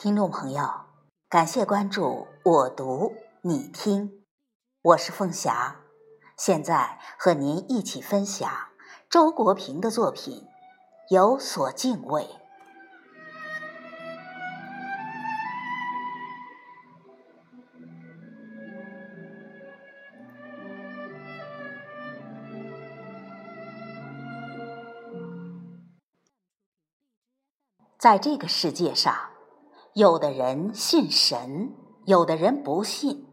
听众朋友，感谢关注我读你听，我是凤霞，现在和您一起分享周国平的作品《有所敬畏》。在这个世界上。有的人信神，有的人不信，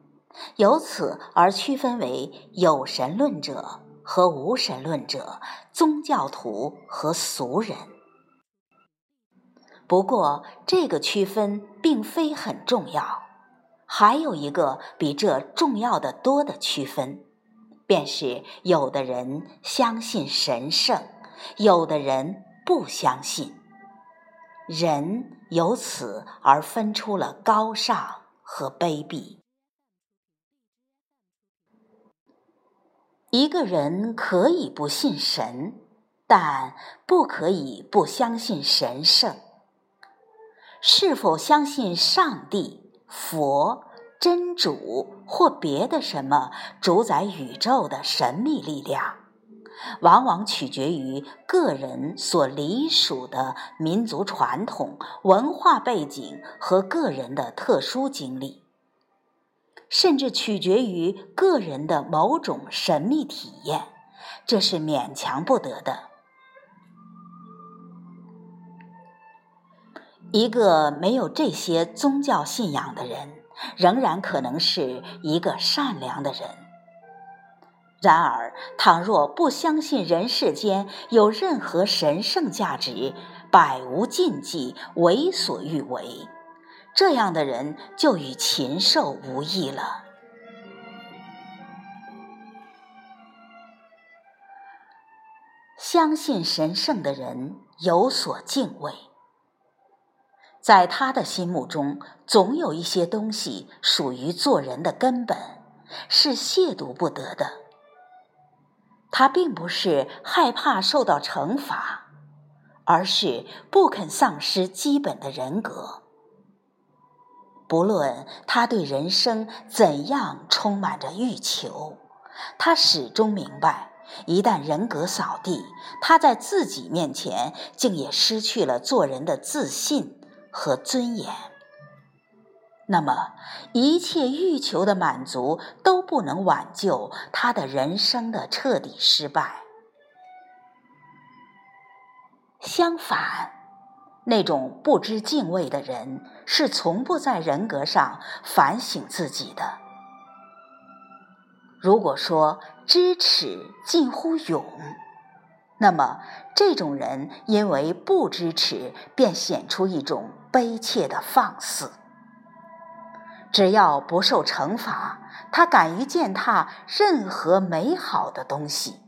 由此而区分为有神论者和无神论者、宗教徒和俗人。不过，这个区分并非很重要。还有一个比这重要的多的区分，便是有的人相信神圣，有的人不相信。人由此而分出了高尚和卑鄙。一个人可以不信神，但不可以不相信神圣。是否相信上帝、佛、真主或别的什么主宰宇宙的神秘力量？往往取决于个人所隶属的民族传统、文化背景和个人的特殊经历，甚至取决于个人的某种神秘体验，这是勉强不得的。一个没有这些宗教信仰的人，仍然可能是一个善良的人。然而，倘若不相信人世间有任何神圣价值，百无禁忌，为所欲为，这样的人就与禽兽无异了。相信神圣的人有所敬畏，在他的心目中，总有一些东西属于做人的根本，是亵渎不得的。他并不是害怕受到惩罚，而是不肯丧失基本的人格。不论他对人生怎样充满着欲求，他始终明白，一旦人格扫地，他在自己面前竟也失去了做人的自信和尊严。那么，一切欲求的满足都不能挽救他的人生的彻底失败。相反，那种不知敬畏的人是从不在人格上反省自己的。如果说知耻近乎勇，那么这种人因为不知耻，便显出一种悲切的放肆。只要不受惩罚，他敢于践踏任何美好的东西，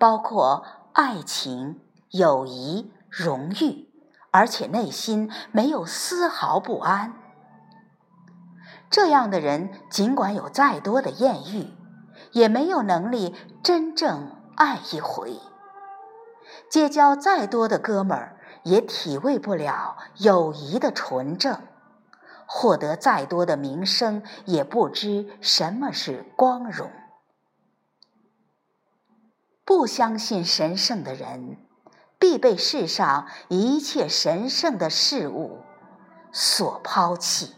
包括爱情、友谊、荣誉，而且内心没有丝毫不安。这样的人，尽管有再多的艳遇，也没有能力真正爱一回；结交再多的哥们儿，也体味不了友谊的纯正。获得再多的名声，也不知什么是光荣。不相信神圣的人，必被世上一切神圣的事物所抛弃。